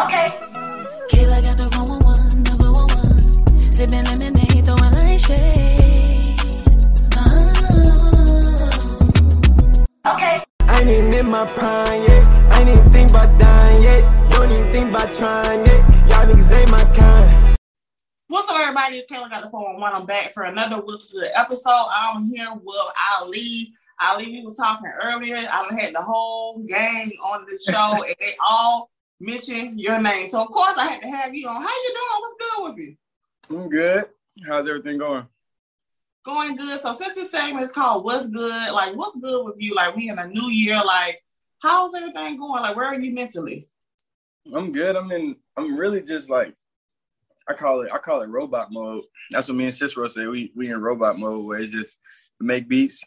Okay. Kayla got the 111, number one one. Sipping lemonade, throwing like shade. Uh-huh. Okay. I ain't even in my prime yet. I ain't even think about dying yet. Don't even think about trying yet. Y'all niggas ain't my kind. What's up, everybody? It's Kayla got the 411. I'm back for another What's Good episode. I'm here with Ali. Ali, we were talking earlier. I had the whole gang on this show, and they all mention your name. So of course I had to have you on. How you doing? What's good with you? I'm good. How's everything going? Going good. So since this segment is called What's Good, like what's good with you? Like we in a new year, like how's everything going? Like where are you mentally? I'm good. I'm in I'm really just like I call it I call it robot mode. That's what me and Cicero say. We we in robot mode where it's just make beats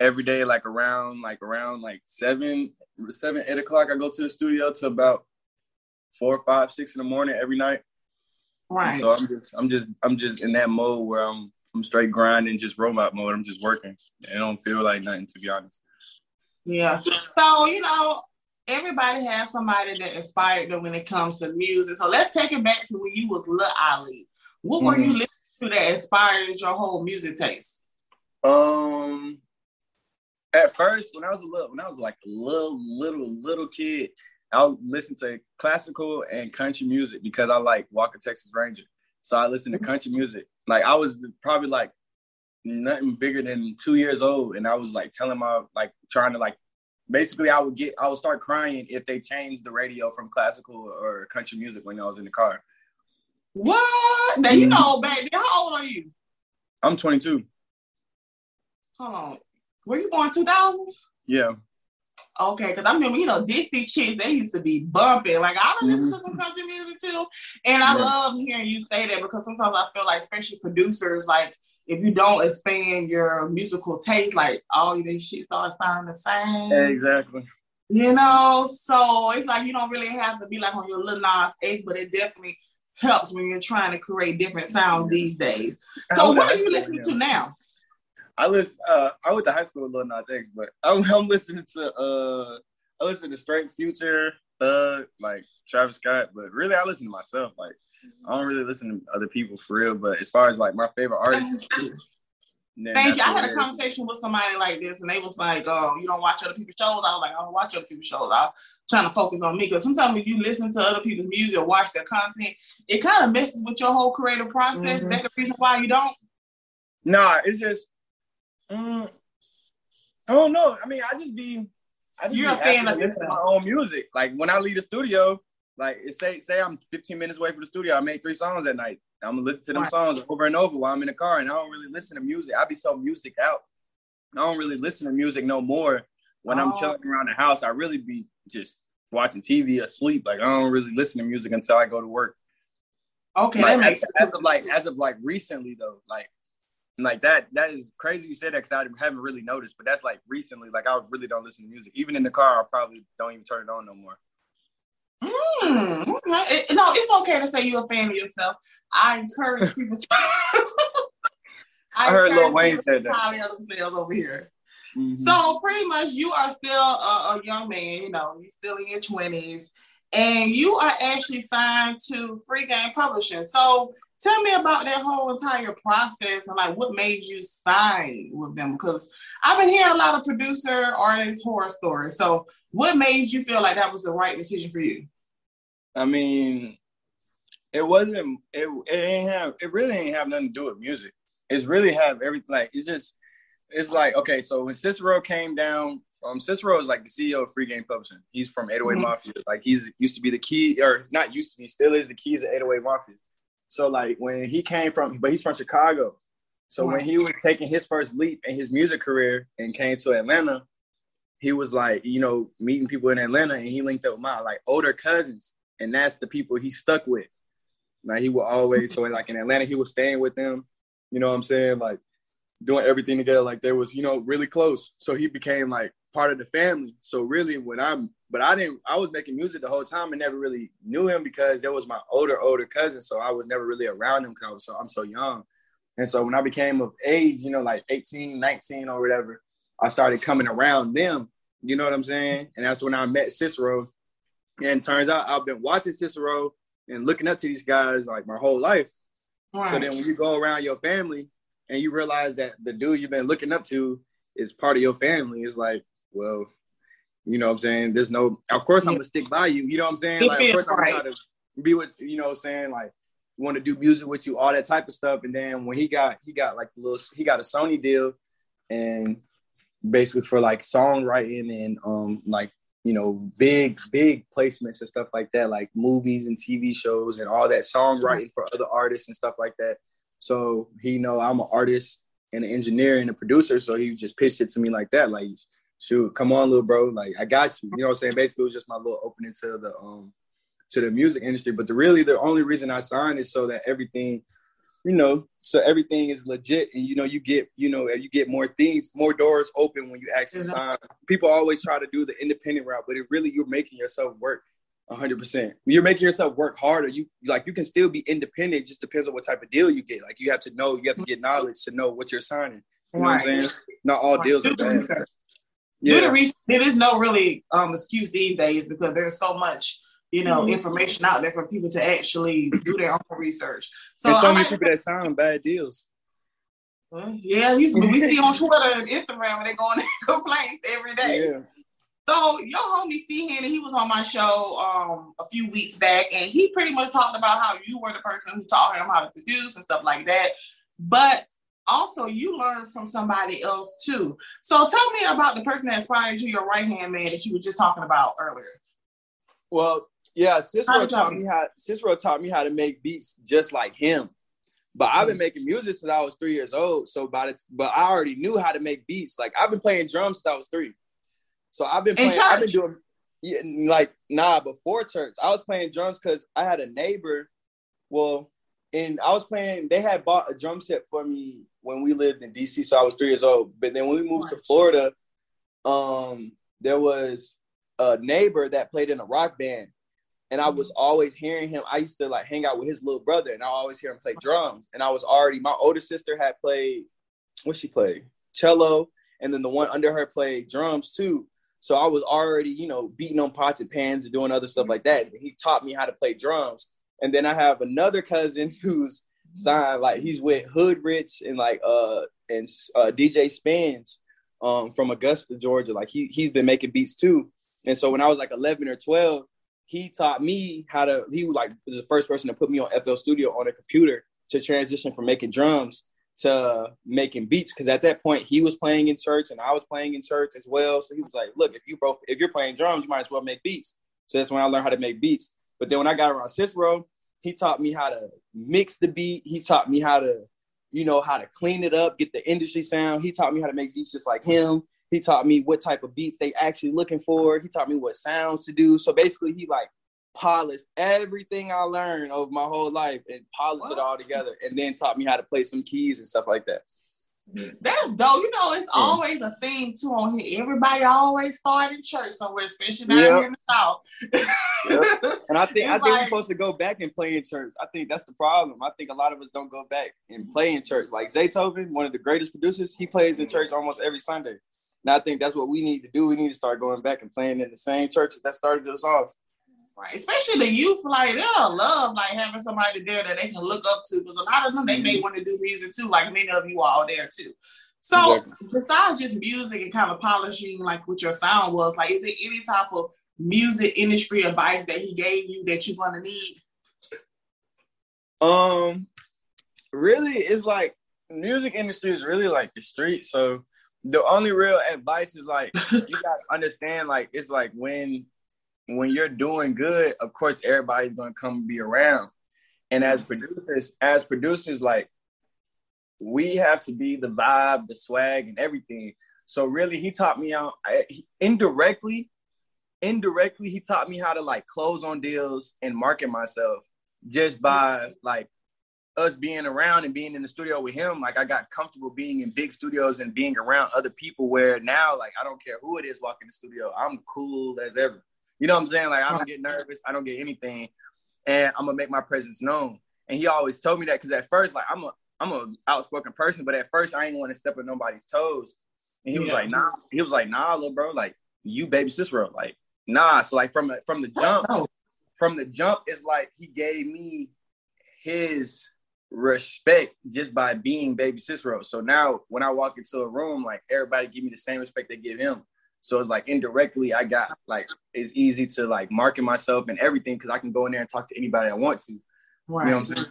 every day, like around like around like seven, seven, eight o'clock. I go to the studio to about four, five, six in the morning every night. Right. And so I'm just, I'm just, I'm just in that mode where I'm, I'm straight grinding, just robot mode. I'm just working. It don't feel like nothing, to be honest. Yeah. So you know, everybody has somebody that inspired them when it comes to music. So let's take it back to when you was Lil Ali. What were mm-hmm. you listening to that inspired your whole music taste? Um, at first, when I was a little, when I was like a little, little, little kid, I'll listen to classical and country music because I like Walker Texas Ranger. So I listen to country music. Like I was probably like nothing bigger than two years old, and I was like telling my like trying to like basically I would get I would start crying if they changed the radio from classical or country music when I was in the car. What? Now you know, baby. How old are you? I'm 22. Hold on. Were you born 2000s? Yeah. Okay, because I remember, you know, Dixie Chicks, they used to be bumping. Like, I don't listen to some mm-hmm. country music too. And I yeah. love hearing you say that because sometimes I feel like, especially producers, like, if you don't expand your musical taste, like, all these shit starts sounding the same. Exactly. You know, so it's like you don't really have to be like on your Lil Nas X, but it definitely helps when you're trying to create different sounds these days. So, what are you listening to now? I listen. Uh, I went to high school with Lil Nas X, but I'm, I'm listening to uh, I listen to Straight Future, Thug, like Travis Scott. But really, I listen to myself. Like I don't really listen to other people for real. But as far as like my favorite artists. Thank you. I had a conversation with somebody like this, and they was like, "Oh, you don't watch other people's shows." I was like, "I don't watch other people's shows. I'm trying to focus on me." Because sometimes when you listen to other people's music or watch their content, it kind of messes with your whole creative process. Mm-hmm. That's the reason why you don't. Nah, it's just Mm, I don't know. I mean, I just be. I just You're be a fan of my own music. Like when I leave the studio, like say say I'm 15 minutes away from the studio, I make three songs at night. I'm gonna listen to them right. songs over and over while I'm in the car, and I don't really listen to music. I be so music out. I don't really listen to music no more when oh. I'm chilling around the house. I really be just watching TV, asleep. Like I don't really listen to music until I go to work. Okay, like, that makes as, sense. As of like as of like recently though, like like that that is crazy you said that because I haven't really noticed, but that's like recently. Like I really don't listen to music. Even in the car, I probably don't even turn it on no more. Mm, no, it's okay to say you're a fan of yourself. I encourage people to. I, I heard Lil Wayne say that. Highly of themselves over here. Mm-hmm. So pretty much, you are still a, a young man. You know, you're still in your twenties, and you are actually signed to Free Game Publishing. So tell me about that whole entire process and like what made you sign with them? Because i've been hearing a lot of producer artist horror stories. So what made you feel like that was the right decision for you? I mean it wasn't it, it ain't have it really ain't have nothing to do with music. It's really have everything like it's just it's like okay so when cicero came down um cicero is like the ceo of free game publishing. He's from 808 mm-hmm. mafia. Like he's used to be the key or not used to be still is the keys of 808 mafia so like when he came from, but he's from Chicago. So when he was taking his first leap in his music career and came to Atlanta, he was like, you know, meeting people in Atlanta, and he linked up with my like older cousins, and that's the people he stuck with. Like he would always, so like in Atlanta, he was staying with them. You know what I'm saying? Like doing everything together. Like they was, you know, really close. So he became like part of the family. So really, when I'm but I didn't. I was making music the whole time and never really knew him because there was my older older cousin. So I was never really around him because so I'm so young. And so when I became of age, you know, like 18, 19 or whatever, I started coming around them. You know what I'm saying? And that's when I met Cicero. And turns out I've been watching Cicero and looking up to these guys like my whole life. So then when you go around your family and you realize that the dude you've been looking up to is part of your family, it's like, well, you know what I'm saying? There's no, of course I'm gonna stick by you. You know what I'm saying? Like, of course I'm right. gonna be with, you know what I'm saying? Like, want to do music with you, all that type of stuff. And then when he got, he got like a little, he got a Sony deal and basically for like songwriting and um like you know big big placements and stuff like that like movies and tv shows and all that songwriting for other artists and stuff like that so he know i'm an artist and an engineer and a producer so he just pitched it to me like that like shoot come on little bro. Like i got you. You know what i'm saying? Basically it was just my little opening to the um to the music industry. But the really the only reason i signed is so that everything you know so everything is legit and you know you get you know you get more things more doors open when you actually sign. People always try to do the independent route but it really you're making yourself work 100% you're making yourself work harder. You like you can still be independent. Just depends on what type of deal you get. Like you have to know you have to get knowledge to know what you're signing. You know right. what i'm saying? Not all right. deals are bad yeah. do the research there is no really um excuse these days because there's so much you know, mm-hmm. information out there for people to actually do their own research. So There's so many people that sign bad deals. yeah, we see on Twitter and Instagram, and they're going complaints every day. Yeah. So your homie C Henny, he was on my show um, a few weeks back, and he pretty much talked about how you were the person who taught him how to produce and stuff like that. But also, you learned from somebody else too. So tell me about the person that inspired you, your right hand man that you were just talking about earlier. Well, yeah, Cicero taught me how Cicero taught me how to make beats just like him. But I've been mm. making music since I was three years old. So by the but I already knew how to make beats. Like I've been playing drums since I was three. So I've been playing. I've been doing yeah, like nah before church. I was playing drums because I had a neighbor. Well, and I was playing. They had bought a drum set for me when we lived in DC. So I was three years old. But then when we moved to Florida, um, there was a neighbor that played in a rock band and I was always hearing him. I used to like hang out with his little brother, and I always hear him play drums. And I was already my older sister had played what she played cello, and then the one under her played drums too. So I was already, you know, beating on pots and pans and doing other stuff like that. And he taught me how to play drums. And then I have another cousin who's signed, like he's with Hood Rich and like uh and uh, DJ Spans um from Augusta, Georgia. Like he he's been making beats too. And so when I was like 11 or 12, he taught me how to. He was like was the first person to put me on FL Studio on a computer to transition from making drums to making beats. Because at that point, he was playing in church and I was playing in church as well. So he was like, "Look, if you both if you're playing drums, you might as well make beats." So that's when I learned how to make beats. But then when I got around Cicero, he taught me how to mix the beat. He taught me how to, you know, how to clean it up, get the industry sound. He taught me how to make beats just like him. He taught me what type of beats they actually looking for. He taught me what sounds to do. So basically, he like polished everything I learned over my whole life and polished it all together, and then taught me how to play some keys and stuff like that. That's dope. You know, it's always a theme too on here. Everybody always start in church somewhere, especially down yep. here in the south. yep. And I think it's I think like, we're supposed to go back and play in church. I think that's the problem. I think a lot of us don't go back and play in church. Like Zaytoven, one of the greatest producers, he plays in church almost every Sunday. And I think that's what we need to do. We need to start going back and playing in the same church that started us off. Right. Especially the youth, like they'll love like having somebody there that they can look up to because a lot of them they mm-hmm. may want to do music too, like many of you all there too. So exactly. besides just music and kind of polishing like what your sound was, like is there any type of music industry advice that he gave you that you're gonna need? Um really it's like music industry is really like the street. So the only real advice is like you gotta understand like it's like when when you're doing good, of course everybody's gonna come be around. And as mm-hmm. producers, as producers, like we have to be the vibe, the swag, and everything. So really, he taught me out indirectly. Indirectly, he taught me how to like close on deals and market myself just mm-hmm. by like us being around and being in the studio with him. Like I got comfortable being in big studios and being around other people. Where now, like I don't care who it is walking the studio, I'm cool as ever. You know what I'm saying? Like I don't get nervous, I don't get anything, and I'm gonna make my presence known. And he always told me that because at first, like I'm a I'm a outspoken person, but at first I didn't want to step on nobody's toes. And he was like, nah. He was like, nah, little bro, like you baby Cicero, like Nah, so like from from the jump, from the jump, it's like he gave me his respect just by being baby Cicero. So now when I walk into a room, like everybody give me the same respect they give him. So it's like indirectly, I got like it's easy to like market myself and everything because I can go in there and talk to anybody I want to. Right. You know what I'm saying?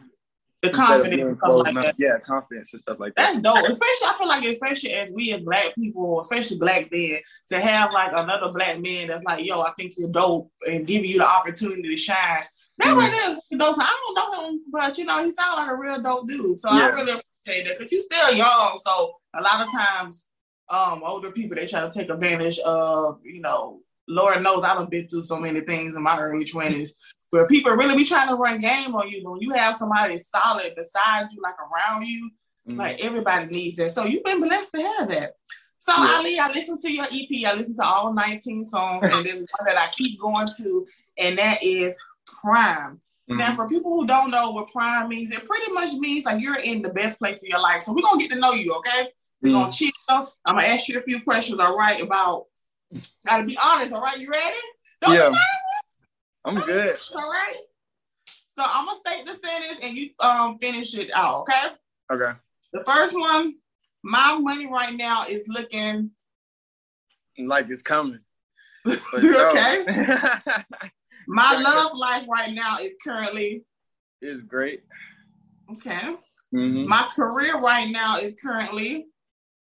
The confidence and stuff like that. Yeah, confidence and stuff like that. That's dope. Especially, I feel like, especially as we as black people, especially black men, to have like another black man that's like, yo, I think you're dope and giving you the opportunity to shine. That mm-hmm. right there, though. So I don't know him, but you know, he sounds like a real dope dude. So yeah. I really appreciate that because you're still young. So a lot of times, um, older people they try to take advantage of, you know, Lord knows I've been through so many things in my early 20s where people really be trying to run game on you. When you have somebody solid beside you, like around you, mm-hmm. like everybody needs that. So you've been blessed to have that. So yeah. Ali, I listened to your EP. I listened to all 19 songs, and there's one that I keep going to, and that is Prime. Mm-hmm. Now, for people who don't know what Prime means, it pretty much means like you're in the best place of your life. So we're gonna get to know you, okay? We're gonna chill. I'm gonna ask you a few questions, all right? About gotta be honest, all right? You ready? Don't yeah. I'm good. All right. So I'm gonna state the sentence and you um finish it out, okay? Okay. The first one, my money right now is looking like it's coming. okay. my love life right now is currently is great. Okay. Mm-hmm. My career right now is currently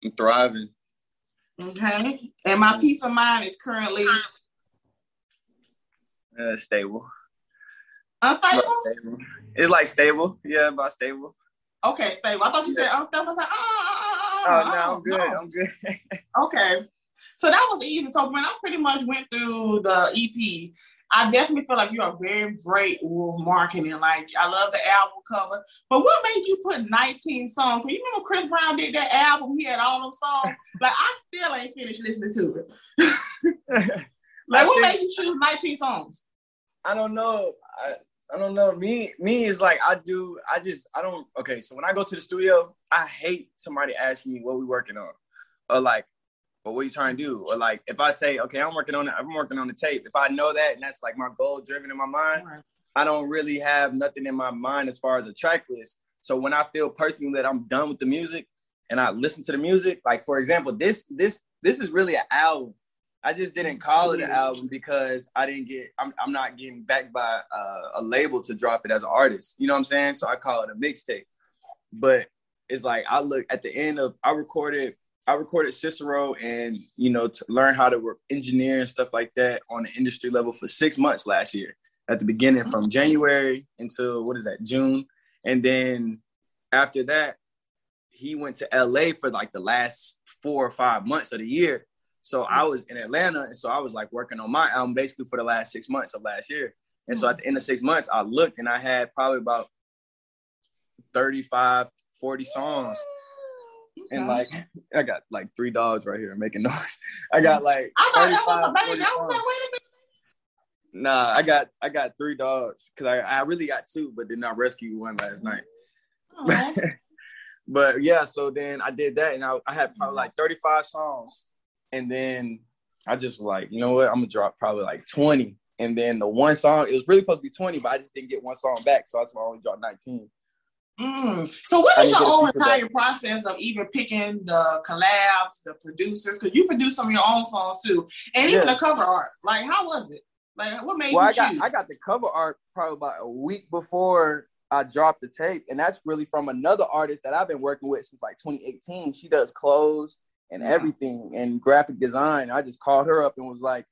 I'm thriving. Okay. And my peace of mind is currently uh, stable. Unstable? It's like stable. Yeah, about stable. Okay, stable. I thought you said unstable. I was like, ah, ah, ah, oh, oh, no, I'm good. No. I'm good. okay. So that was easy. So when I pretty much went through the EP, I definitely feel like you are very great with marketing. Like I love the album cover. But what made you put 19 songs? You remember Chris Brown did that album? He had all them songs. like I still ain't finished listening to it. like what made you choose 19 songs? I don't know. I, I don't know. Me, me is like I do. I just I don't. Okay, so when I go to the studio, I hate somebody asking me what we working on, or like, but what you trying to do, or like if I say, okay, I'm working on it. I'm working on the tape. If I know that and that's like my goal driven in my mind, I don't really have nothing in my mind as far as a track list. So when I feel personally that I'm done with the music and I listen to the music, like for example, this this this is really an album. I just didn't call it an album because I didn't get. I'm, I'm not getting backed by uh, a label to drop it as an artist. You know what I'm saying? So I call it a mixtape. But it's like I look at the end of I recorded I recorded Cicero and you know to learn how to work engineer and stuff like that on the industry level for six months last year. At the beginning from mm-hmm. January until what is that June, and then after that he went to LA for like the last four or five months of the year so I was in Atlanta, and so I was like working on my album basically for the last six months of last year. And so at the end of six months, I looked and I had probably about 35, 40 songs. And like I got like three dogs right here making noise. I got like I thought that was a baby. I was like, wait a minute. Nah, I got I got three dogs because I, I really got two, but did not rescue one last night. but yeah, so then I did that and I, I had probably like 35 songs and then I just like, you know what? I'm gonna drop probably like 20. And then the one song, it was really supposed to be 20, but I just didn't get one song back. So that's why I only dropped 19. Mm. So what is your whole entire process of even picking the collabs, the producers? Because you produce some of your own songs too, and even yeah. the cover art. Like, how was it? Like, what made well, you I got, choose? I got the cover art probably about a week before I dropped the tape, and that's really from another artist that I've been working with since like 2018. She does clothes and yeah. everything and graphic design. I just called her up and was like,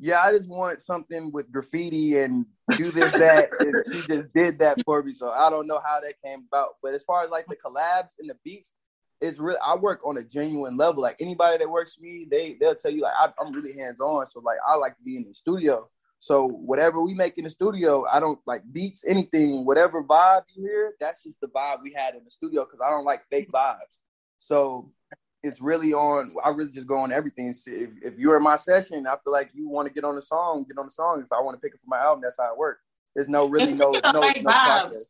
yeah, I just want something with graffiti and do this, that. and she just did that for me. So I don't know how that came about. But as far as like the collabs and the beats, it's really I work on a genuine level. Like anybody that works for me, they they'll tell you like I, am really hands on. So like I like to be in the studio. So whatever we make in the studio, I don't like beats anything. Whatever vibe you hear, that's just the vibe we had in the studio because I don't like fake vibes. So it's really on. I really just go on everything. If, if you're in my session, I feel like you want to get on the song, get on the song. If I want to pick it for my album, that's how it works. There's no really no no, no process.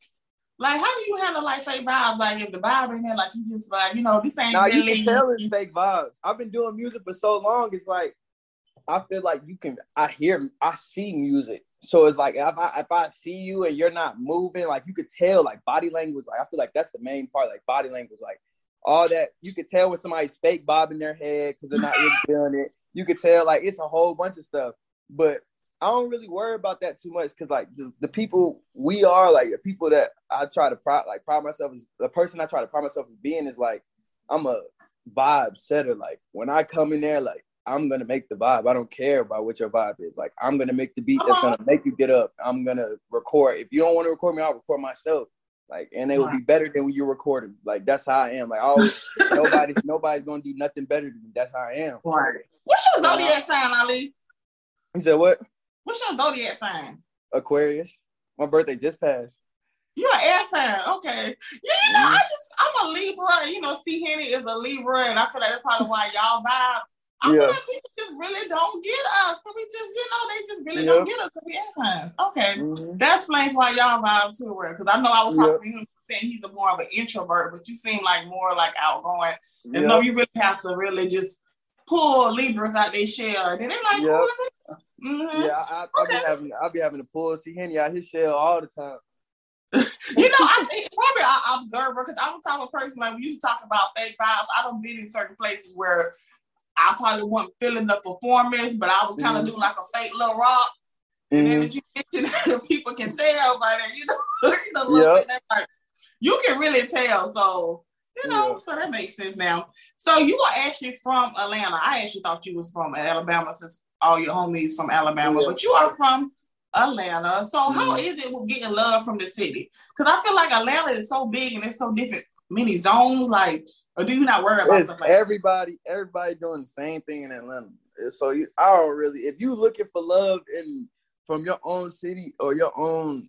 Like, how do you handle like fake vibes? Like, if the vibe in there, like you just like, you know, this ain't nah, really. you can tell it's fake vibes. I've been doing music for so long. It's like I feel like you can. I hear, I see music. So it's like if I if I see you and you're not moving, like you could tell, like body language. Like I feel like that's the main part, like body language, like all that. You could tell when somebody's fake bobbing their head because they're not really doing it. You could tell, like it's a whole bunch of stuff. But I don't really worry about that too much because like the, the, people we are, like the people that I try to pride, like pride myself as the person I try to pride myself as being is like I'm a vibe setter. Like when I come in there, like I'm gonna make the vibe. I don't care about what your vibe is. Like I'm gonna make the beat that's gonna make you get up. I'm gonna record. If you don't want to record me, I'll record myself. Like and it will be better than when you're recording. Like that's how I am. Like I always nobody's nobody's gonna do nothing better than me. That's how I am. Right. What's your zodiac sign, Ali? You said what? What's your zodiac sign? Aquarius. My birthday just passed. You're an air sign, okay. Yeah, you know, mm-hmm. I just I'm a Libra, you know, C Henny is a Libra, and I feel like that's probably why y'all vibe I yeah. like people just really don't get us. So we just, you know, they just really don't get us to be ass Okay. Mm-hmm. That explains why y'all vibe too well. Because I know I was talking to him saying he's a more of an introvert, but you seem like more like outgoing. And no, you really have to really just pull Libras out their shell. And then they're like, yep. Mm-hmm. Yeah, I, I, okay. I, be having I be having to pull C Henny out his shell all the time. you know, I think probably I observe because I'm the type of person like when you talk about fake vibes, I don't be in certain places where I probably wasn't feeling the performance, but I was kind of mm-hmm. doing like a fake little rock. And mm-hmm. then you mention people can tell by that, you know, you know, yep. like, you can really tell. So, you know, yeah. so that makes sense now. So you are actually from Atlanta. I actually thought you was from Alabama since all your homies from Alabama, yeah. but you are from Atlanta. So how mm-hmm. is it with getting love from the city? Because I feel like Atlanta is so big and it's so different, many zones. Like or do you not worry about it's like everybody? That? Everybody doing the same thing in Atlanta. So you, I don't really. If you looking for love in from your own city or your own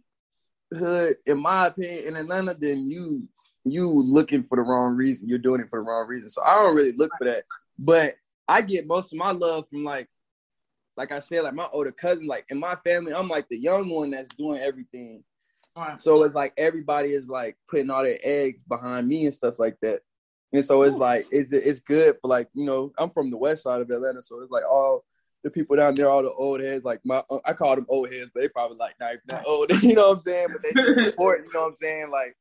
hood, in my opinion, in Atlanta, then you you looking for the wrong reason. You're doing it for the wrong reason. So I don't really look for that. But I get most of my love from like, like I said, like my older cousin. Like in my family, I'm like the young one that's doing everything. So it's like everybody is like putting all their eggs behind me and stuff like that. And so it's like it's it's good for like you know I'm from the west side of Atlanta, so it's like all the people down there, all the old heads, like my uh, I call them old heads, but they probably like not even that old, you know what I'm saying? But they just support, you know what I'm saying? Like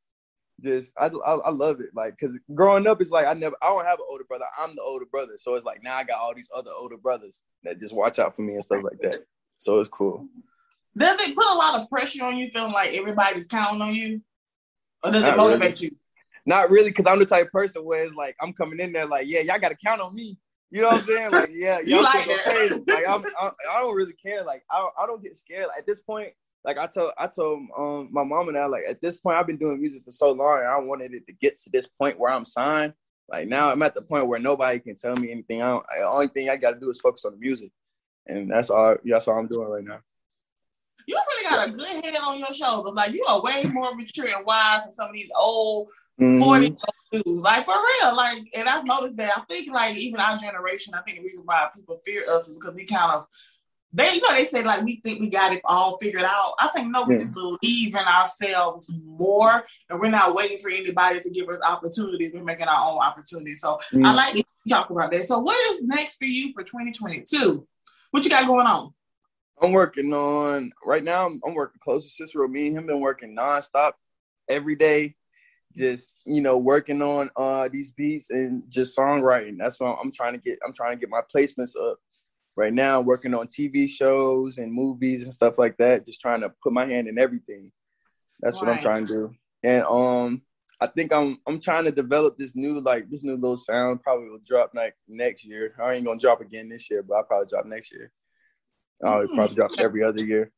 just I, I, I love it, like because growing up it's like I never I don't have an older brother, I'm the older brother, so it's like now I got all these other older brothers that just watch out for me and stuff like that. So it's cool. Does it put a lot of pressure on you, feeling like everybody's counting on you, or does not it motivate really. you? Not really, because I'm the type of person where it's like I'm coming in there like, yeah, y'all got to count on me. You know what I'm saying? Like, yeah, you like crazy. Like, I'm, I, I don't really care. Like, I don't, I don't get scared. Like, at this point, like I told, I told um my mom and I, like at this point, I've been doing music for so long, and I wanted it to get to this point where I'm signed. Like now, I'm at the point where nobody can tell me anything. I don't, the only thing I got to do is focus on the music, and that's all. That's all I'm doing right now. You really got a good head on your shoulders. Like you are way more mature and wise than some of these old mm-hmm. 40 dudes. Like for real. Like, and I've noticed that I think like even our generation, I think the reason why people fear us is because we kind of they you know they say like we think we got it all figured out. I think no, we yeah. just believe in ourselves more and we're not waiting for anybody to give us opportunities. We're making our own opportunities. So mm-hmm. I like to talk about that. So what is next for you for 2022? What you got going on? I'm working on right now. I'm, I'm working close to Cicero. Me and him been working nonstop every day just you know working on uh these beats and just songwriting that's what i'm trying to get i'm trying to get my placements up right now working on tv shows and movies and stuff like that just trying to put my hand in everything that's right. what i'm trying to do and um i think i'm i'm trying to develop this new like this new little sound probably will drop like next year i ain't gonna drop again this year but i'll probably drop next year i'll mm. probably drop every other year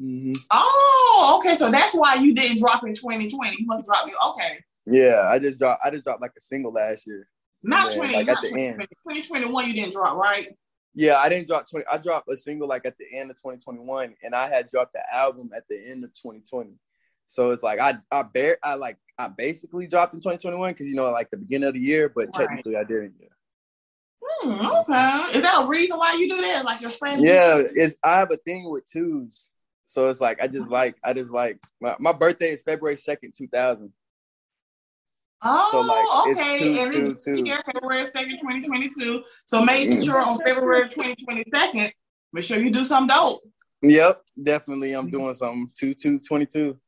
mm-hmm. oh Oh, okay. So that's why you didn't drop in 2020. You must drop you. Okay. Yeah, I just dropped. I just dropped like a single last year. Not then, 20. Like not at the 2020. end. 2021, you didn't drop, right? Yeah, I didn't drop 20. I dropped a single like at the end of 2021, and I had dropped the album at the end of 2020. So it's like I I bear I like I basically dropped in 2021 because you know like the beginning of the year, but right. technically I didn't. Yeah. Hmm, mm-hmm. okay. Is that a reason why you do that? Like your Spanish? Yeah, it's I have a thing with twos. So it's like I just uh-huh. like I just like my, my birthday is February second, two thousand. Oh, so like, okay. Two, and two, two, year, February second, twenty twenty two. So making mm-hmm. sure on February twenty twenty second, make sure you do something dope. Yep, definitely. I'm mm-hmm. doing something two two twenty two.